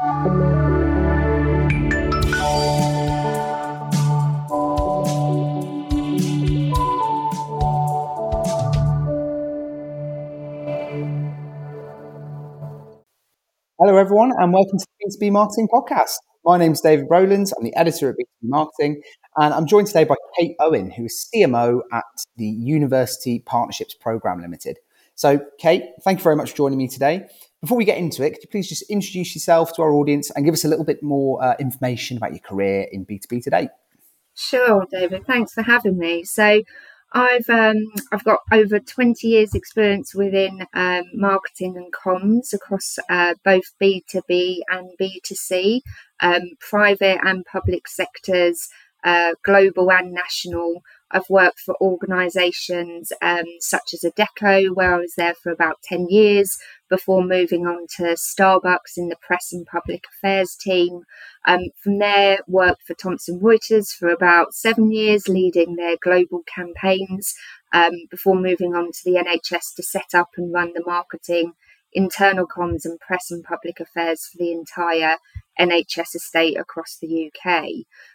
Hello, everyone, and welcome to the B2B Marketing Podcast. My name is David Rowlands. I'm the editor at B2B Marketing, and I'm joined today by Kate Owen, who is CMO at the University Partnerships Programme Limited. So, Kate, thank you very much for joining me today. Before we get into it, could you please just introduce yourself to our audience and give us a little bit more uh, information about your career in B2B today? Sure, David. Thanks for having me. So, I've um, I've got over 20 years experience within um, marketing and comms across uh, both B2B and B2C, um, private and public sectors, uh, global and national. I've worked for organisations um, such as Adecco, where I was there for about 10 years before moving on to Starbucks in the press and public affairs team. Um, from there, worked for Thomson Reuters for about seven years, leading their global campaigns um, before moving on to the NHS to set up and run the marketing internal comms and press and public affairs for the entire NHS estate across the UK.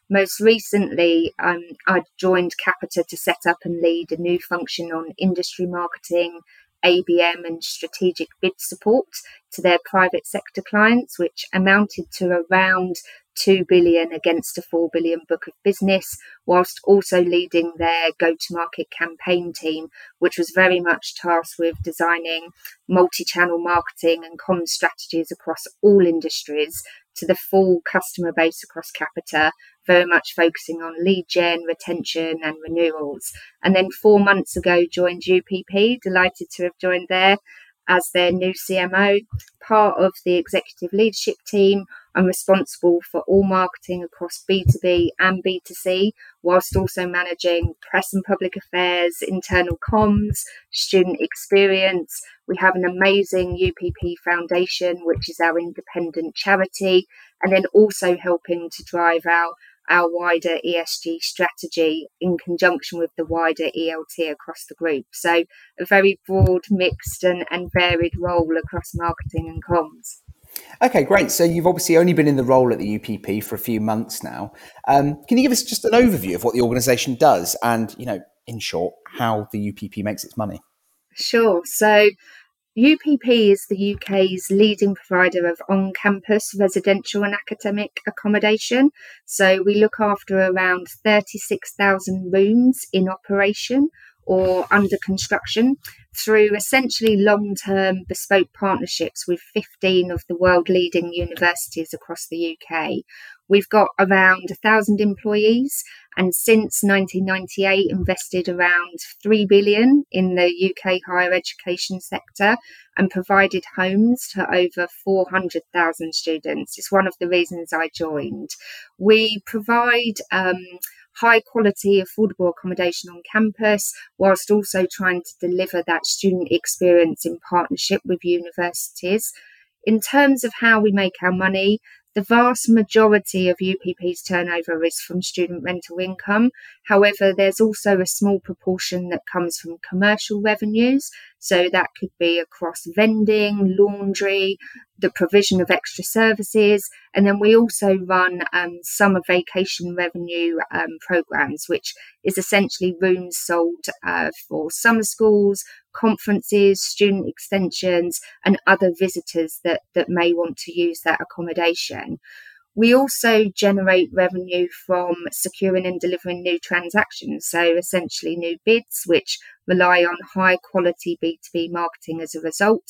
Most recently, um, I joined Capita to set up and lead a new function on industry marketing, ABM, and strategic bid support to their private sector clients, which amounted to around 2 billion against a 4 billion book of business, whilst also leading their go to market campaign team, which was very much tasked with designing multi channel marketing and common strategies across all industries to the full customer base across Capita, very much focusing on lead gen, retention, and renewals. And then four months ago, joined UPP, delighted to have joined there as their new CMO, part of the executive leadership team. I'm responsible for all marketing across B2B and B2C, whilst also managing press and public affairs, internal comms, student experience. We have an amazing UPP Foundation, which is our independent charity, and then also helping to drive our our wider ESG strategy in conjunction with the wider ELT across the group. So, a very broad, mixed, and, and varied role across marketing and comms. Okay, great. So you've obviously only been in the role at the UPP for a few months now. Um, can you give us just an overview of what the organisation does, and you know, in short, how the UPP makes its money? Sure. So UPP is the UK's leading provider of on campus residential and academic accommodation. So we look after around 36,000 rooms in operation or under construction through essentially long term bespoke partnerships with 15 of the world leading universities across the UK. We've got around 1,000 employees and since 1998 invested around 3 billion in the UK higher education sector and provided homes to over 400,000 students. It's one of the reasons I joined. We provide um, high quality, affordable accommodation on campus, whilst also trying to deliver that student experience in partnership with universities. In terms of how we make our money, the vast majority of UPP's turnover is from student rental income. However, there's also a small proportion that comes from commercial revenues. So that could be across vending, laundry, the provision of extra services. And then we also run um, summer vacation revenue um, programs, which is essentially rooms sold uh, for summer schools, conferences, student extensions, and other visitors that, that may want to use that accommodation. We also generate revenue from securing and delivering new transactions, so essentially new bids, which rely on high quality B2B marketing as a result,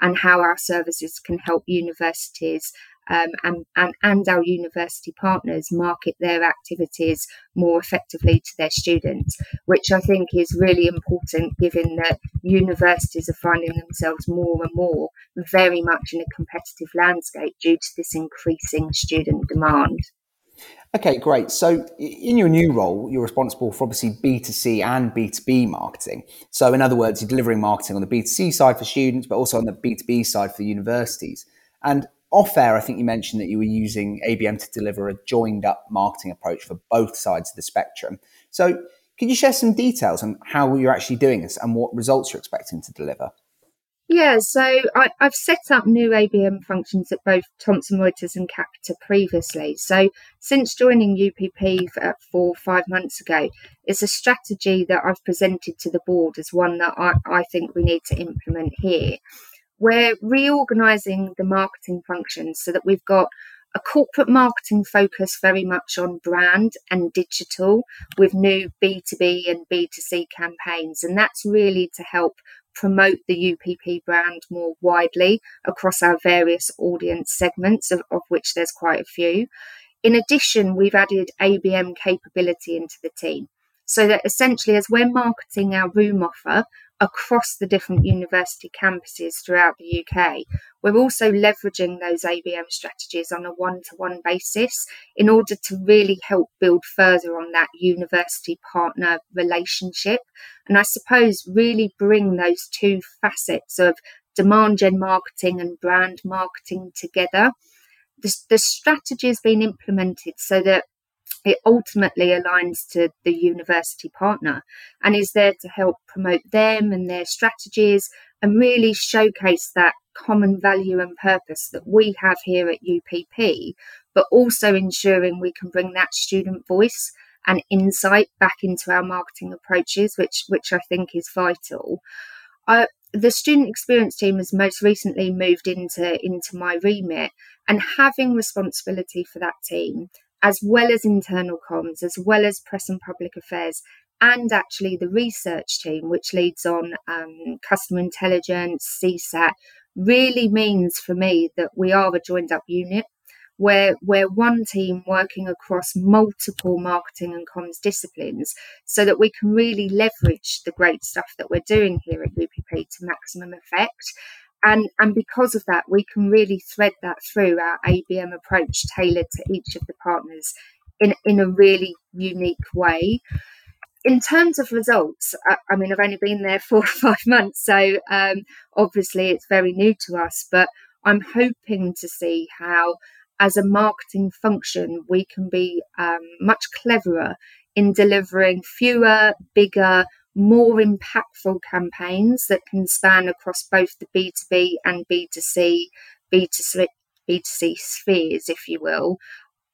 and how our services can help universities um, and, and, and our university partners market their activities more effectively to their students, which I think is really important given that universities are finding themselves more and more very much in a competitive landscape due to this increasing student demand. Okay, great. So, in your new role, you're responsible for obviously B2C and B2B marketing. So, in other words, you're delivering marketing on the B2C side for students, but also on the B2B side for the universities. And off air, I think you mentioned that you were using ABM to deliver a joined up marketing approach for both sides of the spectrum. So, can you share some details on how you're actually doing this and what results you're expecting to deliver? Yeah, so I, have set up new ABM functions at both Thomson Reuters and Capita previously. So since joining UPP for, uh, for five months ago, it's a strategy that I've presented to the board as one that I, I think we need to implement here. We're reorganising the marketing functions so that we've got a corporate marketing focus very much on brand and digital with new B2B and B2C campaigns. And that's really to help promote the UPP brand more widely across our various audience segments, of, of which there's quite a few. In addition, we've added ABM capability into the team so that essentially, as we're marketing our room offer across the different university campuses throughout the UK, we're also leveraging those ABM strategies on a one to one basis in order to really help build further on that university partner relationship. And I suppose really bring those two facets of demand gen marketing and brand marketing together. The, the strategy has been implemented so that it ultimately aligns to the university partner and is there to help promote them and their strategies and really showcase that common value and purpose that we have here at UPP, but also ensuring we can bring that student voice and insight back into our marketing approaches, which which I think is vital. The student experience team has most recently moved into into my remit, and having responsibility for that team, as well as internal comms, as well as press and public affairs, and actually the research team, which leads on um, customer intelligence, CSAT, really means for me that we are a joined up unit where we're one team working across multiple marketing and comms disciplines so that we can really leverage the great stuff that we're doing here at UPP to maximum effect. And, and because of that, we can really thread that through our ABM approach tailored to each of the partners in, in a really unique way. In terms of results, I, I, mean, I've only been there four or five months, so um, obviously it's very new to us, but I'm hoping to see how, as a marketing function, we can be um, much cleverer in delivering fewer, bigger, more impactful campaigns that can span across both the B2B and B2C, B2C, B2C spheres, if you will.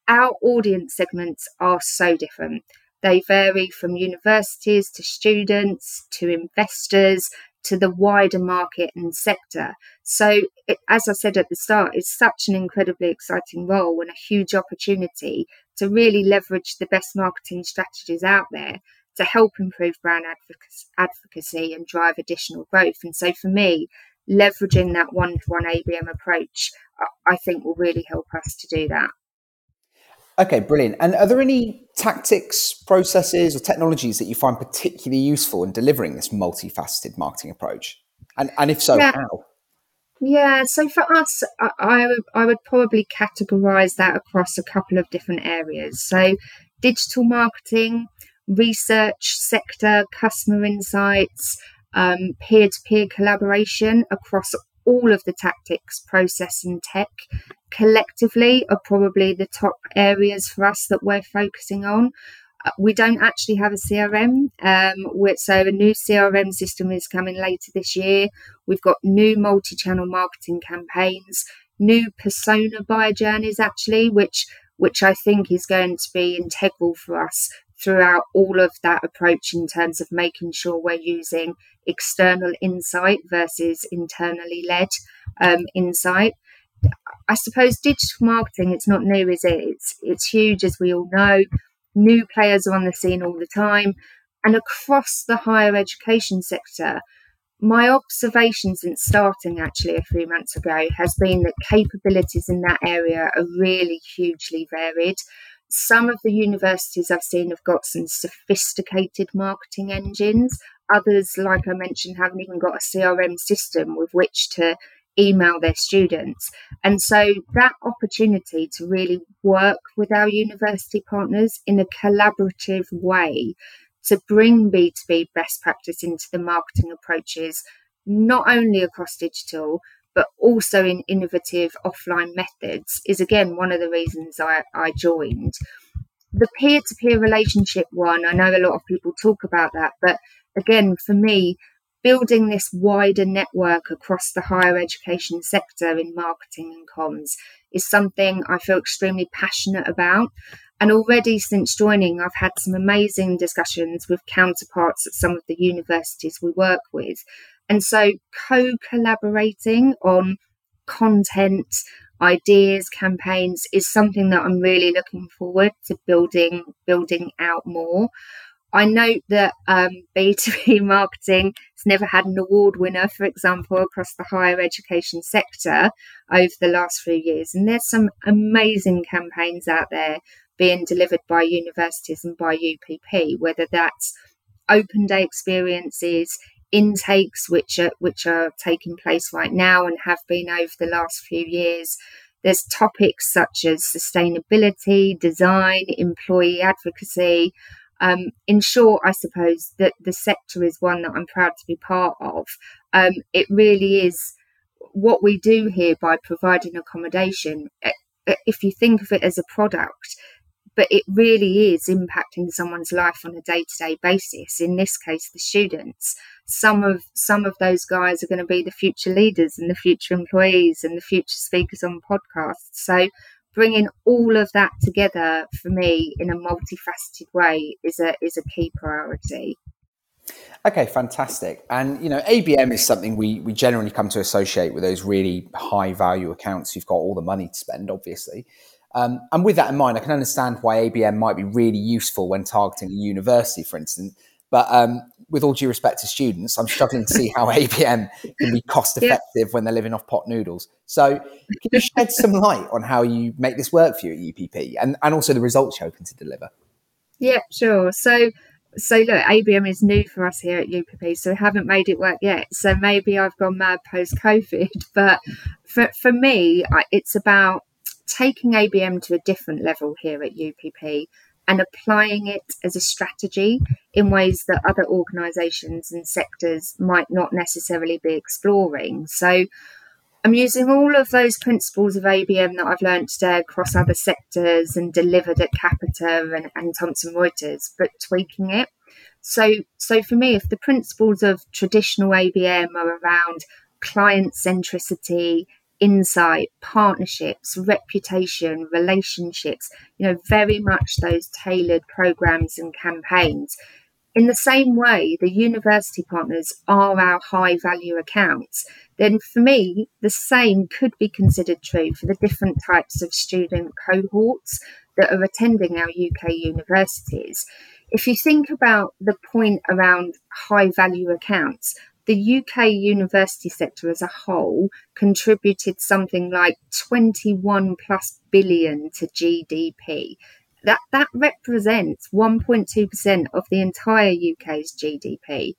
Our audience segments are so different. They vary from universities to students to investors to the wider market and sector. So, it, as I said at the start, it's such an incredibly exciting role and a huge opportunity to really leverage the best marketing strategies out there to help improve brand advocacy and drive additional growth. And so, for me, leveraging that one to one ABM approach, I think will really help us to do that. Okay, brilliant. And are there any tactics, processes, or technologies that you find particularly useful in delivering this multifaceted marketing approach? And, and if so, yeah. how? Yeah, so for us, I, I, would, I would probably categorize that across a couple of different areas. So, digital marketing, research sector, customer insights, peer to peer collaboration across all of the tactics, process, and tech collectively are probably the top areas for us that we're focusing on. Uh, we don't actually have a CRM, um, so a new CRM system is coming later this year. We've got new multi-channel marketing campaigns, new persona buyer journeys actually, which which I think is going to be integral for us throughout all of that approach in terms of making sure we're using external insight versus internally led um, insight. I suppose digital marketing, it's not new, is it? It's, it's huge, as we all know. New players are on the scene all the time. And across the higher education sector, my observation since starting actually a few months ago has been that capabilities in that area are really hugely varied. Some of the universities I've seen have got some sophisticated marketing engines. Others, like I mentioned, haven't even got a CRM system with which to email their students. And so that opportunity to really work with our university partners in a collaborative way to bring B2B best practice into the marketing approaches, not only across digital, but also in innovative offline methods is again one of the reasons I, I joined. The peer to peer relationship one, I know a lot of people talk about that, but again, for me, building this wider network across the higher education sector in marketing and comms is something I feel extremely passionate about. And already since joining, I've had some amazing discussions with counterparts at some of the universities we work with. And so co collaborating on content, ideas, campaigns is something that I'm really looking forward to building building out more. I note that um, B2B marketing has never had an award winner, for example, across the higher education sector over the last few years. And there's some amazing campaigns out there being delivered by universities and by UPP, whether that's open day experiences, intakes which are which are taking place right now and have been over the last few years. There's topics such as sustainability, design, employee advocacy. Um, in short, I suppose that the sector is one that I'm proud to be part of. Um, it really is what we do here by providing accommodation. If you think of it as a product, but it really is impacting someone's life on a day-to-day basis. In this case the students. Some of some of those guys are going to be the future leaders and the future employees and the future speakers on podcasts. So bringing all of that together for me in a multifaceted way is a is a key priority. Okay, fantastic. And you know, ABM is something we we generally come to associate with those really high value accounts. You've got all the money to spend, obviously. Um, and with that in mind, I can understand why ABM might be really useful when targeting a university, for instance. But um, with all due respect to students, I'm struggling to see how ABM can be cost effective yeah. when they're living off pot noodles. So, can you shed some light on how you make this work for you at UPP and, and also the results you're hoping to deliver? Yeah, sure. So, so look, ABM is new for us here at UPP, so we haven't made it work yet. So maybe I've gone mad post COVID, but for for me, it's about taking ABM to a different level here at UPP and applying it as a strategy in ways that other organisations and sectors might not necessarily be exploring. So I'm using all of those principles of ABM that I've learned today across other sectors and delivered at Capita and, and Thomson Reuters, but tweaking it. So, so for me, if the principles of traditional ABM are around client centricity, insight, partnerships, reputation, relationships, you know, very much those tailored programs and campaigns. In the same way, the university partners are our high value accounts, then for me, the same could be considered true for the different types of student cohorts that are attending our UK universities. If you think about the point around high value accounts, the UK university sector as a whole contributed something like 21 plus billion to GDP. That, that represents 1.2% of the entire UK's GDP.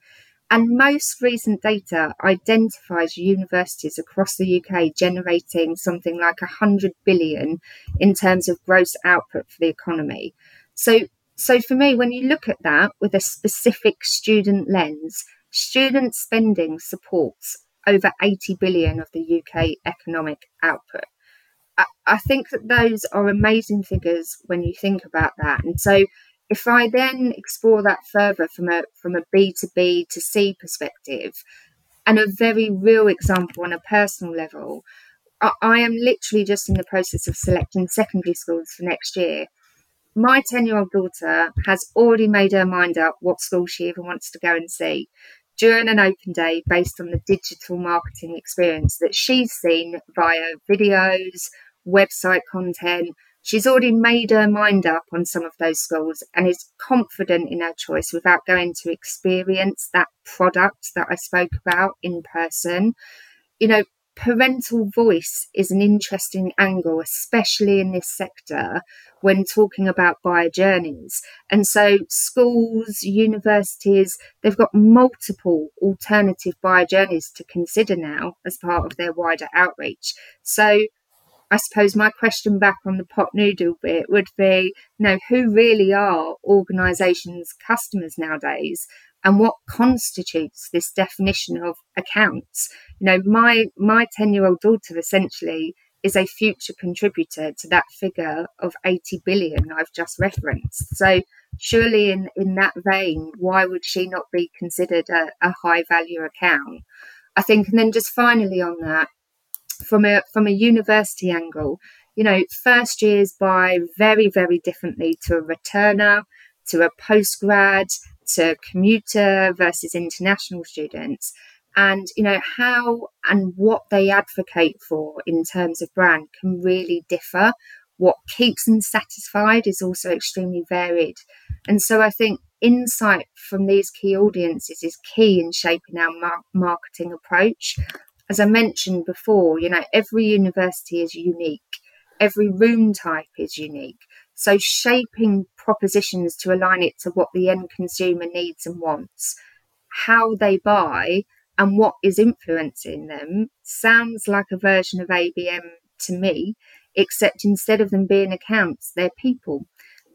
And most recent data identifies universities across the UK generating something like 100 billion in terms of gross output for the economy. So, so for me, when you look at that with a specific student lens, Student spending supports over 80 billion of the UK economic output. I, think that those are amazing figures when you think about that. And so if I then explore that further from a from a B2B to C perspective, and a very real example on a personal level, I, I am literally just in the process of selecting secondary schools for next year. My 10 year old daughter has already made her mind up what school she even wants to go and see during an open day based on the digital marketing experience that she's seen via videos, website content. She's already made her mind up on some of those schools and is confident in her choice without going to experience that product that I spoke about in person. You know, parental voice is an interesting angle, especially in this sector when talking about buyer journeys. And so schools, universities, they've got multiple alternative buyer journeys to consider now as part of their wider outreach. So I suppose my question back on the pot noodle bit would be, you know, who really are organisations' customers nowadays? and what constitutes this definition of accounts. You know, my my 10 year old daughter essentially is a future contributor to that figure of 80 billion I've just referenced. So, surely, in, in that vein, why would she not be considered a, a high value account? I think, and then just finally on that, from a from a university angle, you know, first years buy very, very differently to a returner, to a postgrad, to commuter versus international students and you know how and what they advocate for in terms of brand can really differ. What keeps them satisfied is also extremely varied. And so i think insight from these key audiences is key in shaping our mar- marketing approach. As i mentioned before you know every university is unique. Every room type is unique. So shaping propositions to align it to what the end consumer needs and wants how they buy and what is influencing them sounds like a version of ABM to me, except instead of them being accounts, they're people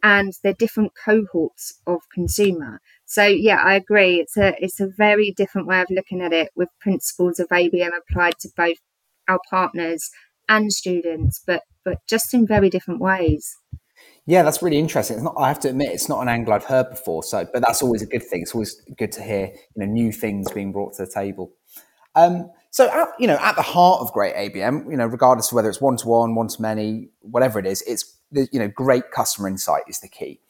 and they're different cohorts of consumer. So yeah, I agree. It's a it's a very different way of looking at it with principles of ABM applied to both our partners and students, but but just in very different ways. Yeah, that's really interesting. It's not. I have to admit, it's not an angle I've heard before. So, but that's always a good thing. It's always good to hear, you know, new things being brought to the table. Um, so, at, you know, at the heart of great ABM, you know, regardless of whether it's one to one, one to many, whatever it is, it's you know, great customer insight is the key.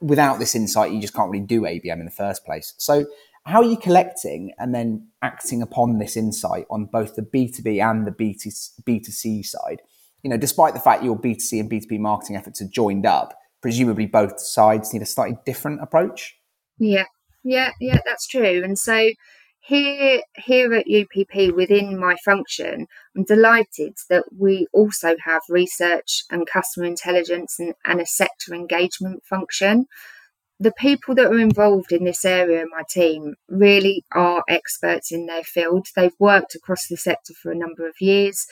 Without this insight, you just can't really do ABM in the first place. So, how are you collecting and then acting upon this insight on both the B two B and the B two C side? You know, despite the fact your B2C and B2B marketing efforts are joined up, presumably both sides need a slightly different approach. Yeah, yeah, yeah, that's true. And so here here at UPP within my function, I'm delighted that we also have research and customer intelligence and, and a sector engagement function. The people that are involved in this area in my team really are experts in their field. They've worked across the sector for a number of years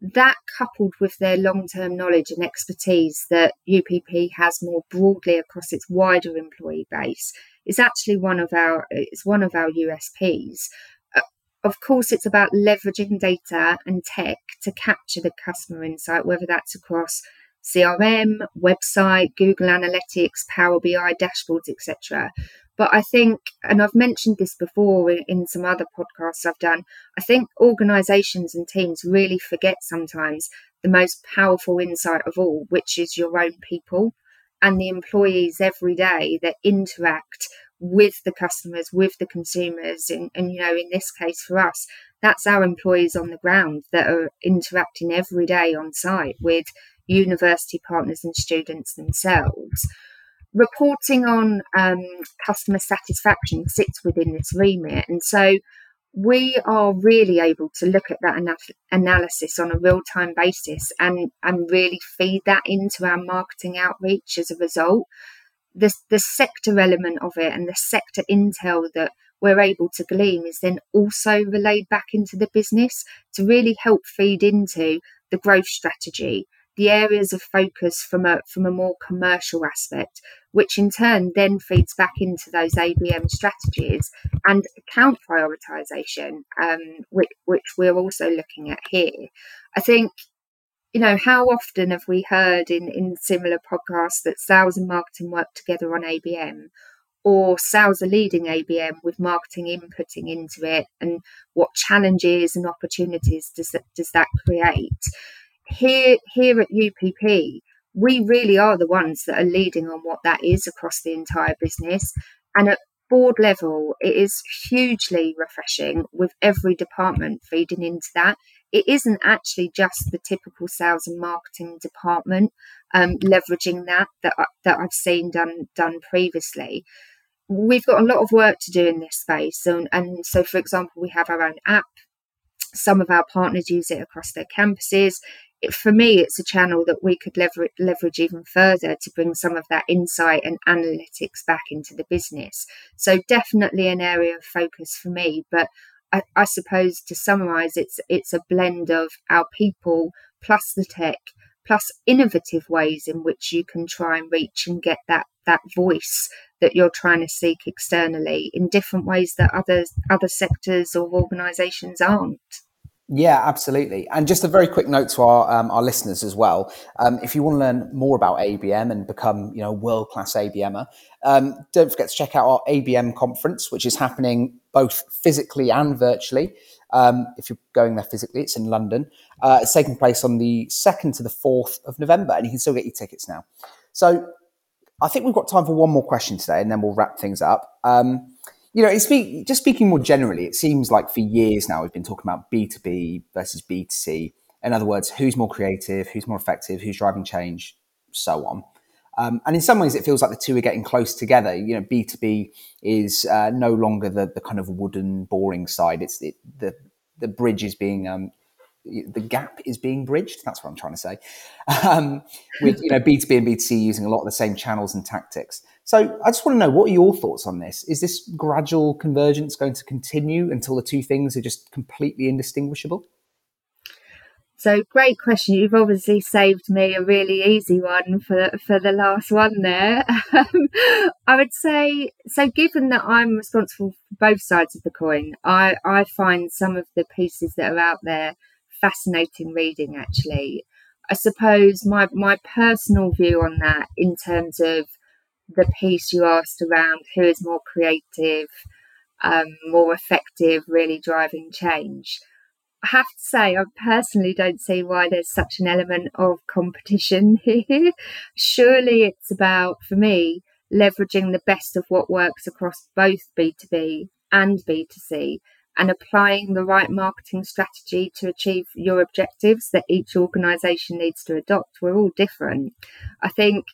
that coupled with their long-term knowledge and expertise that UPP has more broadly across its wider employee base is actually one of our it's one of our USPs. Uh, of course, it's about leveraging data and tech to capture the customer insight, whether that's across CRM, website, Google Analytics, Power BI dashboards, etc. But I think, and I've mentioned this before in, some other podcasts I've done, I think organizations and teams really forget sometimes the most powerful insight of all, which is your own people and the employees every day that interact with the customers, with the consumers. And, and, you know, in this case for us, that's our employees on the ground that are interacting every day on site with university partners and students themselves reporting on um, customer satisfaction sits within this remit. And so we are really able to look at that ana- analysis on a real time basis and, and really feed that into our marketing outreach as a result. The, the sector element of it and the sector intel that we're able to glean is then also relayed back into the business to really help feed into the growth strategy the areas of focus from a from a more commercial aspect, which in turn then feeds back into those ABM strategies and account prioritization, um, which, which we're also looking at here. I think you know, how often have we heard in, in similar podcasts that sales and marketing work together on ABM, or sales are leading ABM with marketing inputting into it, and what challenges and opportunities does that, does that create? Here here at UPP, we really are the ones that are leading on what that is across the entire business. And at board level, it is hugely refreshing with every department feeding into that. It isn't actually just the typical sales and marketing department um, leveraging that that that I've seen done done previously. We've got a lot of work to do in this space, and, and so for example, we have our own app some of our partners use it across their campuses for me, it's a channel that we could leverage, leverage even further to bring some of that insight and analytics back into the business. So definitely an area of focus for me. But I, I suppose to summarise, it's it's a blend of our people plus the tech plus innovative ways in which you can try and reach and get that that voice that you're trying to seek externally in different ways that others other sectors or organizations aren't Yeah, absolutely. And just a very quick note to our um, our listeners as well. Um, if you want to learn more about ABM and become you know world class ABMer, um, don't forget to check out our ABM conference, which is happening both physically and virtually. Um, if you're going there physically, it's in London. Uh, it's taking place on the second to the fourth of November, and you can still get your tickets now. So I think we've got time for one more question today, and then we'll wrap things up. Um, you know, speak, just speaking more generally, it seems like for years now we've been talking about B2B versus B2C. In other words, who's more creative, who's more effective, who's driving change, so on. Um, and in some ways, it feels like the two are getting close together. You know, B2B is uh, no longer the, the kind of wooden, boring side. It's it, the, the bridge is being um, the gap is being bridged. That's what I'm trying to say. Um, with you know B2B and B2C using a lot of the same channels and tactics. So I just want to know what are your thoughts on this? Is this gradual convergence going to continue until the two things are just completely indistinguishable? So great question. You've obviously saved me a really easy one for for the last one there. Um, I would say so. Given that I'm responsible for both sides of the coin, I I find some of the pieces that are out there fascinating reading. Actually, I suppose my my personal view on that in terms of the piece you asked around who is more creative, um, more effective, really driving change. I have to say, I personally don't see why there's such an element of competition here. Surely it's about, for me, leveraging the best of what works across both B2B and B2C and applying the right marketing strategy to achieve your objectives that each organization needs to adopt. We're all different. I think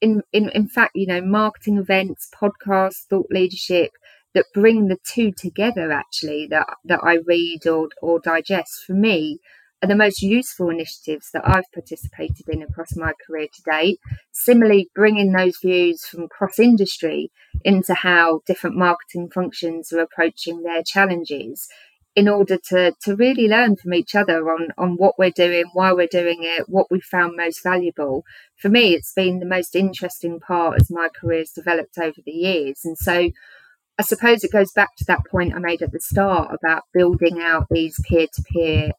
in, in, in fact, you know, marketing events, podcasts, thought leadership that bring the two together actually that, that I read or, or digest for me are the most useful initiatives that I've participated in across my career to date. Similarly, bringing those views from cross industry into how different marketing functions are approaching their challenges in order to to really learn from each other on on what we're doing, why we're doing it, what we found most valuable. For me, it's been the most interesting part as my career's developed over the years, and so. I suppose it goes back to that point I made at the start about building out these peer to peer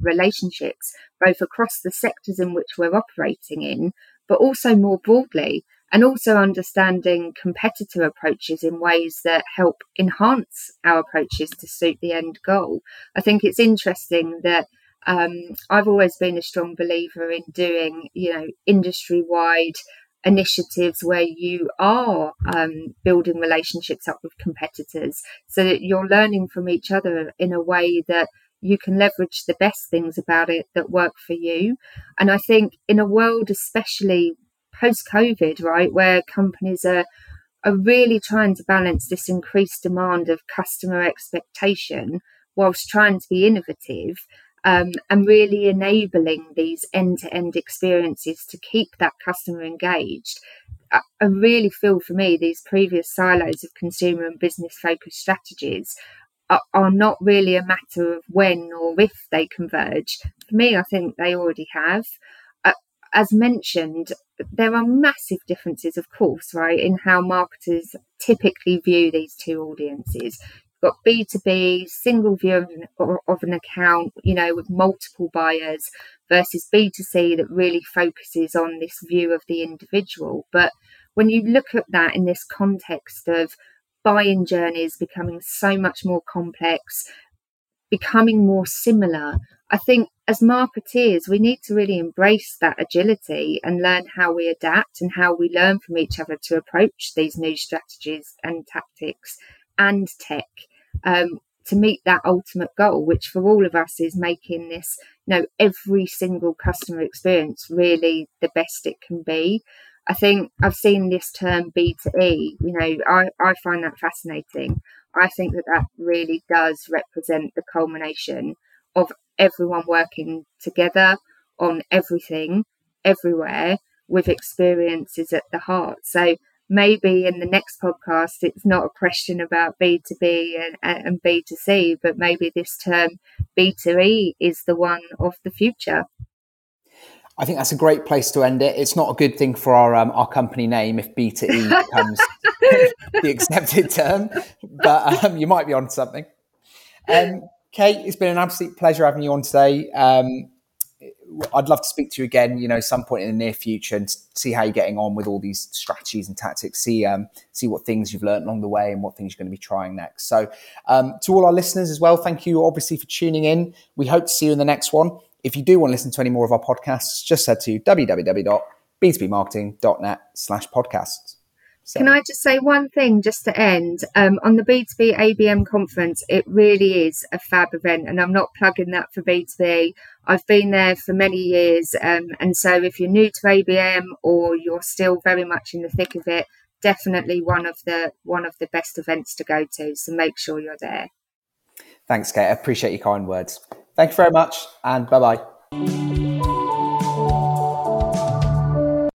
relationships, both across the sectors in which we're operating in, but also more broadly and also understanding competitor approaches in ways that help enhance our approaches to suit the end goal. I think it's interesting that um, I've always been a strong believer in doing, you know, industry wide initiatives where you are um, building relationships up with competitors so that you're learning from each other in a way that you can leverage the best things about it that work for you. And I think in a world, especially post COVID, right, where companies are are really trying to balance this increased demand of customer expectation whilst trying to be innovative um, and really enabling these end to end experiences to keep that customer engaged. I, I really feel for me these previous silos of consumer and business focused strategies are, are not really a matter of when or if they converge. For me, I think they already have as mentioned, there are massive differences, of course, right, in how marketers typically view these two audiences. You've got B2B, single view of an, account, you know, with multiple buyers, versus B2C that really focuses on this view of the individual. But when you look at that in this context of buying journeys becoming so much more complex, becoming more similar, I think as marketeers, we need to really embrace that agility and learn how we adapt and how we learn from each other to approach these new strategies and tactics and tech um, to meet that ultimate goal, which for all of us is making this, you know, every single customer experience really the best it can be. I think I've seen this term B2E, you know, I, I find that fascinating. I think that that really does represent the culmination of everyone working together on everything, everywhere, with experiences at the heart. So maybe in the next podcast, it's not a question about B2B and, and B2C, but maybe this term B2E is the one of the future. I think that's a great place to end it. It's not a good thing for our um, our company name if B2E becomes the accepted term, but um, you might be on something. Um, Kate, it's been an absolute pleasure having you on today. Um, I'd love to speak to you again, you know, some point in the near future and see how you're getting on with all these strategies and tactics. See, um, see what things you've learned along the way and what things you're going to be trying next. So, um, to all our listeners as well, thank you obviously for tuning in. We hope to see you in the next one. If you do want to listen to any more of our podcasts, just head to www.b2bmarketing.net slash podcasts. So. Can I just say one thing just to end? Um, on the B2B ABM conference, it really is a fab event, and I'm not plugging that for B2B. I've been there for many years, um, and so if you're new to ABM or you're still very much in the thick of it, definitely one of the one of the best events to go to. So make sure you're there. Thanks, Kate. I appreciate your kind words. Thank you very much, and bye bye.